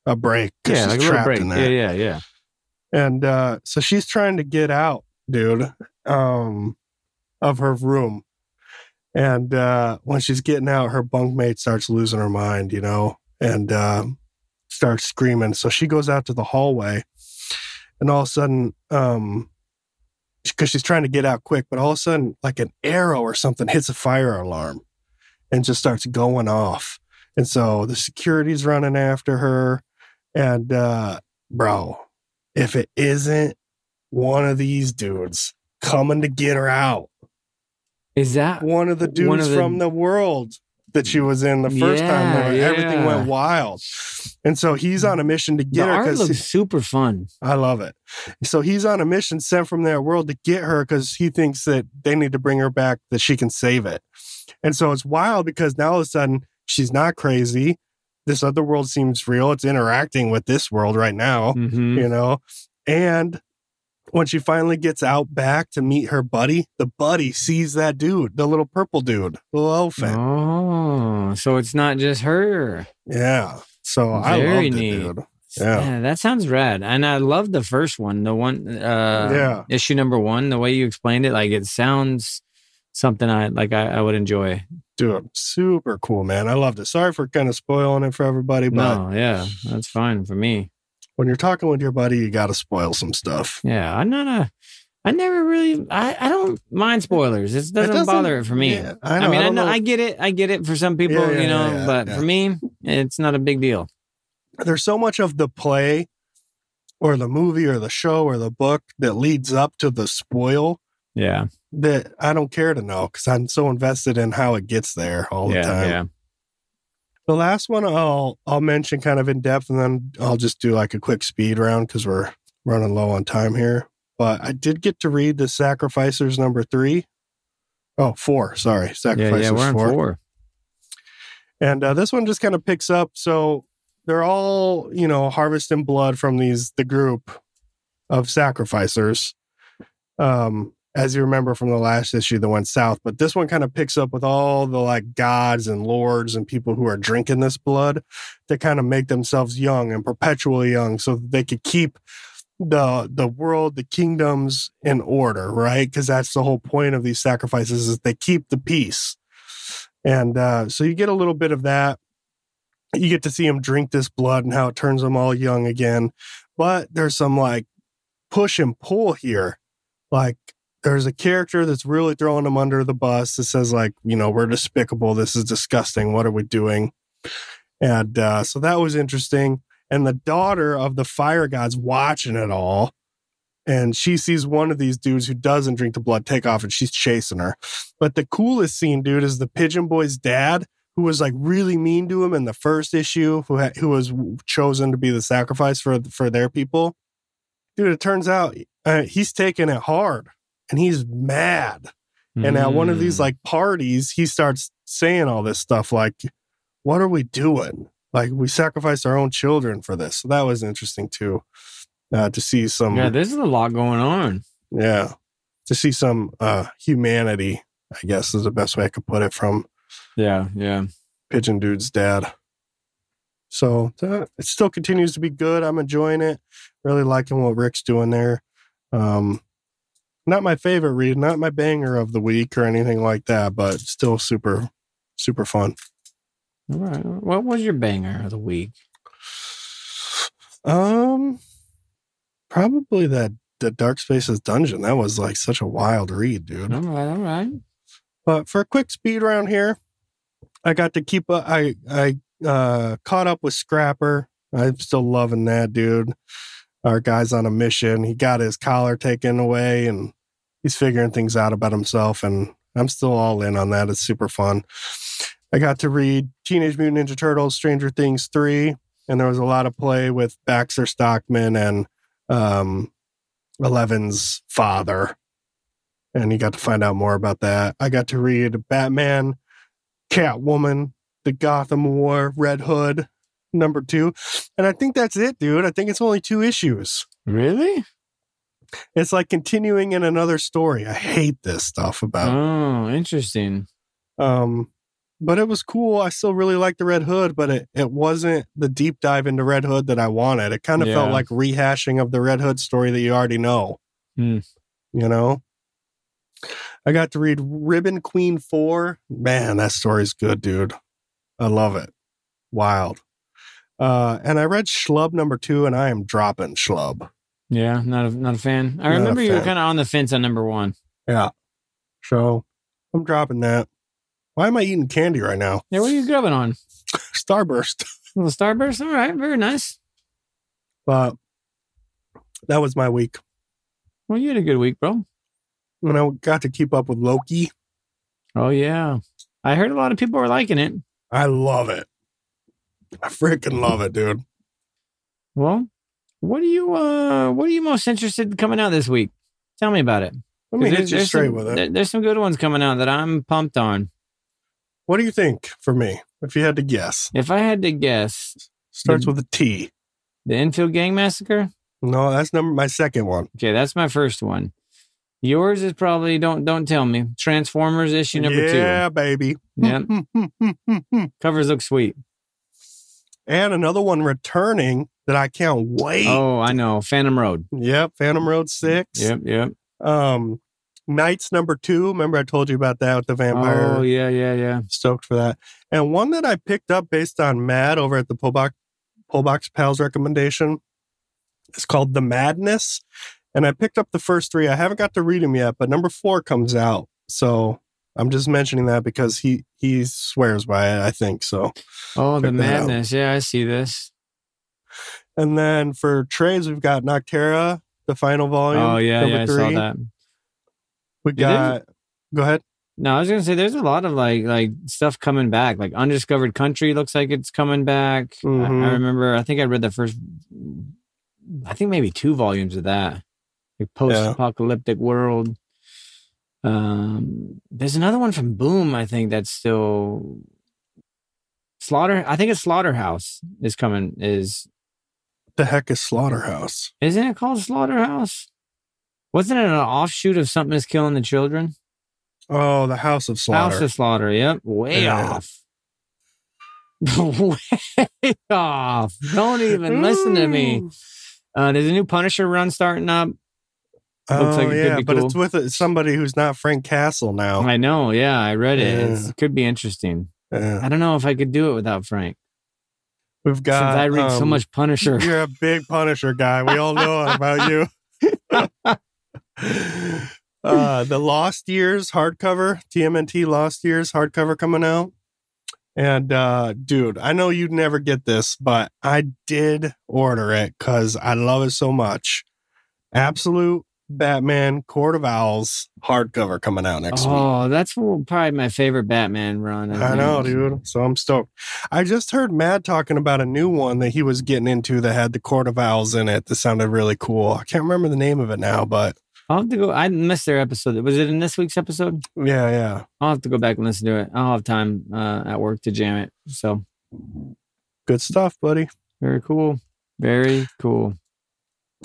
a break yeah, like a break. Yeah, yeah, yeah. And uh, so she's trying to get out, dude, um, of her room. And uh, when she's getting out, her bunkmate starts losing her mind, you know, and uh, starts screaming. So she goes out to the hallway, and all of a sudden, um, because she's trying to get out quick, but all of a sudden, like an arrow or something hits a fire alarm and just starts going off. And so the security's running after her. And uh, bro, if it isn't one of these dudes coming to get her out, Is that one of the dudes of the- from the world that she was in the first time Yeah, everything went wild. And so he's on a mission to the get her art looks super fun? I love it. So he's on a mission sent from their world to get her because he thinks that they need to bring her back, that she can save it. And so it's wild because now all of a sudden she's not crazy. This other world seems real. It's interacting with this world right now, Mhm. you know? And when she finally gets out back to meet her buddy, the buddy sees that dude, the little purple dude, the little elephant. Oh, so it's not just her. Yeah. So I Very loved it, dude. Yeah. Yeah, that sounds rad. And I love the first one, the one uh Yeah. issue number one, the way you explained it, like it sounds something I like I, I would enjoy. Dude, super cool, man. I loved it. Sorry for kind of spoiling it for everybody, but No, yeah, that's fine for me. When you're talking with your buddy, you got to spoil some stuff. Yeah, I'm not a I never really I, I don't mind spoilers. It doesn't, doesn't- bknow, it for me. Yeah, I, I, mean, I, don't know, know. I get it. I get it for some people, Yeah, yeah, you know, but for me, it's not a big deal. There's so much of the play or the movie or the show or the book that leads up to the spoil Yeah. that I don't care to know because I'm so invested in how it gets there all the yeah. time. Yeah. The last one I'll I'll mention kind of in depth, and then I'll just do like a quick speed round because we're running low on time here. But I did get to read the Sacrificers number three. Oh, four. Sorry, Yeah. Sacrificers Yeah. We're on four. four. And uh, this one just kind of picks up. So they're all, you know, harvesting blood from these the group of sacrificers. Um, as you remember from the last issue that went south, but this one kind of picks up with all the like gods and lords and people who are drinking this blood to kind of make themselves young and perpetually young so they could keep the the world, the kingdoms in order, right? Because that's the whole point of these sacrifices is they keep the peace. And uh, so you get a little bit of that. You get to see him drink this blood and how it turns them all young again. But there's some like push and pull here. Like there's a character that's really throwing them under the bus that says like, you know, we're despicable. This is disgusting. What are we doing? And uh, so that was interesting. And the daughter of the fire god's watching it all. And she sees one of these dudes who doesn't drink the blood take off and she's chasing her. But the coolest scene, dude, is the pigeon boy's dad, who was like really mean to him in the first issue, who ha- who was chosen to be the sacrifice for for their people. Dude, it turns out uh, he's taking it hard and he's mad. And at one of these Mm. like parties, he starts saying all this stuff like, "What are we doing? Like we sacrificed our own children for this." So that was interesting too, uh, to see some yeah, there's a lot going on. yeah. To see some uh humanity, I guess is the best way I could put it from Yeah, yeah. Pigeon Dude's dad. So uh, it still continues to be good. I'm enjoying it. Really liking what Rick's doing there. Um not my favorite read, not my banger of the week or anything like that, but still super, super fun. All right. What was your banger of the week? Um probably that the Dark Spaces dungeon. That was like such a wild read, dude. All right, all right. But for a quick speed round here, I got to keep. A, I I uh, caught up with Scrapper. I'm still loving that dude. Our guy's on a mission. He got his collar taken away, and he's figuring things out about himself. And I'm still all in on that. It's super fun. I got to read Teenage Mutant Ninja Turtles: Stranger Things three, and there was a lot of play with Baxter Stockman and um, Eleven's father and you got to find out more about that. I got to read Batman, Catwoman, The Gotham War, Red Hood, number two. And I think that's it, dude. I think it's only two issues. Really? It's like continuing in another story. I hate this stuff about Oh, interesting. um but it was cool. I still really liked the Red Hood, but it, it wasn't the deep dive into Red Hood that I wanted. It kind of felt like rehashing of the Red Hood story that you already know. Hmm. You know? I got to read Ribbon Queen 4. Man, that story's good, dude. I love it. Wild. Uh, and I read Schlub number two, and I am dropping Schlub. Yeah, not a not a fan. I Not remember you were kind of on the fence on number one. Yeah. So I'm dropping that. Why am I eating candy right now? Yeah, what are you grubbing on? Starburst. A little Starburst. All right, very nice. But that was my week. Well, you had a good week, bro. When I got to keep up with Loki, Oh yeah, I heard a lot of people were liking it. I love it. I freaking love it, dude. Well, what are you uh what are you most interested in coming out this week? Tell me about it. Let me hit you there's straight some, with it. there- there's some good ones coming out that I'm pumped on. What do you think for me? If you had to guess, If I had to guess, starts The- with a T. the Enfield Gang Massacre. No, that's number my second one. Okay, that's my first one. Yours is probably don't don't tell me. Transformers issue number yeah, baby. two. Yeah, covers look sweet. And another one returning that I can't wait. Oh, I know. Phantom Road. Yep, Phantom Road Six. Yep, yep. Um, Knights number two. Remember I told you about that with the vampire. Oh yeah, yeah, yeah. Stoked for that. And one that I picked up based on Mad over at the Pullbox Pullbox Pals recommendation. It's called The Madness. And I picked up the first three. I haven't got to read them yet, but number four comes out. So I'm just mentioning that because he he swears by it, I think. So Oh, the Check out. madness. Yeah, I see this. and then for trades, we've got Nocterra, the final volume. Oh yeah, yeah, I saw that. We got go ahead. No, I was gonna say there's a lot of like like stuff coming back. Like Undiscovered Country looks like it's coming back. I, Mhm. I remember. I think I read the first. I think maybe two volumes of that. Like post-apocalyptic world. Um, there's another one from Boom. I think that's still Slaughter. I think it's Slaughterhouse is coming. Is The heck is Slaughterhouse? isn't it called Slaughterhouse? Wasn't it an offshoot of something is killing the children? Oh, the House of Slaughter. House of Slaughter. Yep. Way Yeah. off. Way off. Don't even listen to me. Uh, there's a new Punisher run starting up. Oh, Looks like it could yeah, be but cool. it's with somebody who's not Frank Castle now. I know. Yeah, I read it. Yeah. it could be interesting. Yeah. I don't know if I could do it without Frank. We've got. Since I read so um, much Punisher. You're a big Punisher guy. We all know about you. uh, the Lost Years hardcover, TMNT Lost Years hardcover coming out. And uh, dude, I know you'd never get this, but I did order it because I love it so much. Absolute Batman Court of Owls hardcover coming out next week. Oh, that's probably my favorite Batman run. I know, dude. So I'm stoked. I just heard Matt talking about a new one that he was getting into that had the Court of Owls in it. That sounded really cool. I can't remember the name of it now, but I'll have to go. I missed their episode. Was it in this week's episode? yeah, yeah. I'll have to go back and listen to it. I'll have time uh, at work to jam it. So Good stuff, buddy. very cool. Very cool.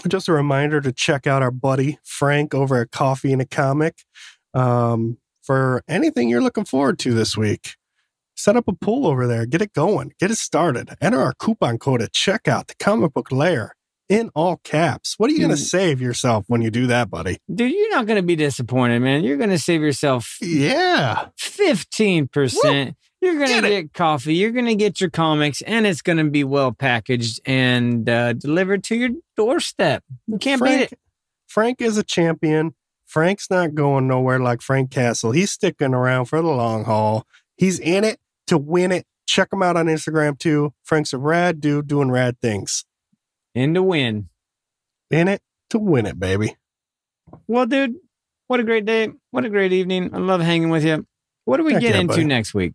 Just a reminder to check out our buddy Frank over at Coffee and a Comic um, for anything you're looking forward to this week. Set up a pool over there, get it going, get it started. Enter our coupon code at checkout, the comic book lair in all caps. What are you going to Mm. save yourself when you do that, buddy? Dude, you're not going to be disappointed, man. You're going to save yourself Yeah. 15%. You're gonna it. get coffee. You're going to get your comics, and it's going to be well packaged and uh, delivered to your doorstep. You can't Frank, beat it. Frank is a champion. Frank's not going nowhere like Frank Castle. He's sticking around for the long haul. He's in it to win it. Check him out on Instagram too. Frank's a rad dude doing rad things. In to win. In it to win it, baby. Well, dude, what a great day. What a great evening. I love hanging with you. What do we Heck get yeah, into buddy. next week?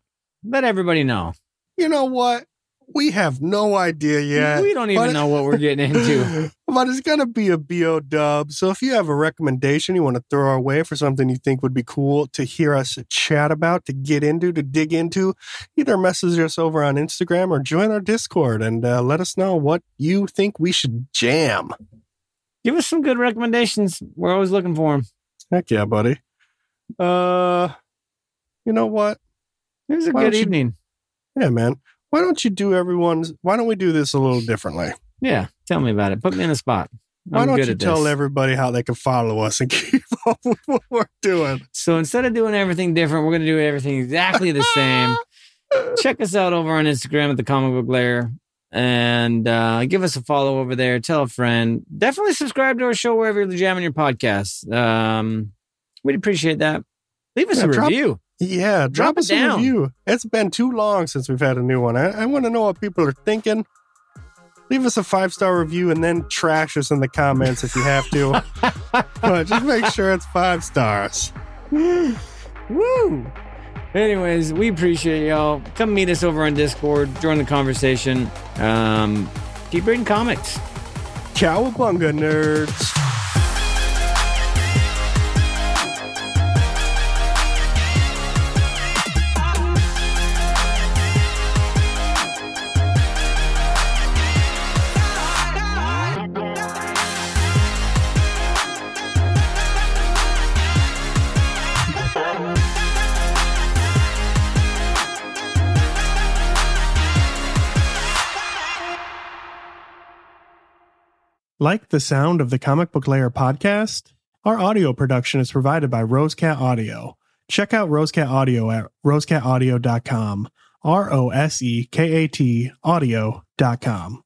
Let everybody know. You know what? We have no idea yet. we don't even but- know what we're getting into. but it's gonna be a BO dub. So if you have a recommendation you want to throw our way for something you think would be cool to hear us chat about, to get into, to dig into, either message us over on Instagram or join our Discord and uh, let us know what you think we should jam. Give us some good recommendations. We're always looking for them. Heck yeah, buddy. Uh, you know what? It was a Why good don't you- evening. Yeah, man. Why don't you do everyone's? Why don't we do this a little differently? Yeah. Tell me about it. Put me in the spot. Why I'm don't good you tell this. everybody how they can follow us and keep up with what we're doing? So instead of doing everything different, we're going to do everything exactly the same. Check us out over on Instagram at the Comic Book Lair and uh, give us a follow over there. Tell a friend. Definitely subscribe to our show wherever you're jamming your podcast. Um, we'd appreciate that. Leave us Yeah, a drop- review. Yeah, drop, Drop us a review. It's been too long since we've had a new one. I, I want to know what people are thinking. Leave us a five star review and then trash us in the comments if you have to. but just make sure it's five stars. Woo! Anyways, we appreciate y'all. Come meet us over on Discord. Join the conversation. Um, keep reading comics. Cowabunga, nerds. Like the sound of the Comic Book Lair podcast? Our audio production is provided by RoseKat Audio. Check out RoseKat Audio at rosekataudio.com. R O S E K A T audio.com.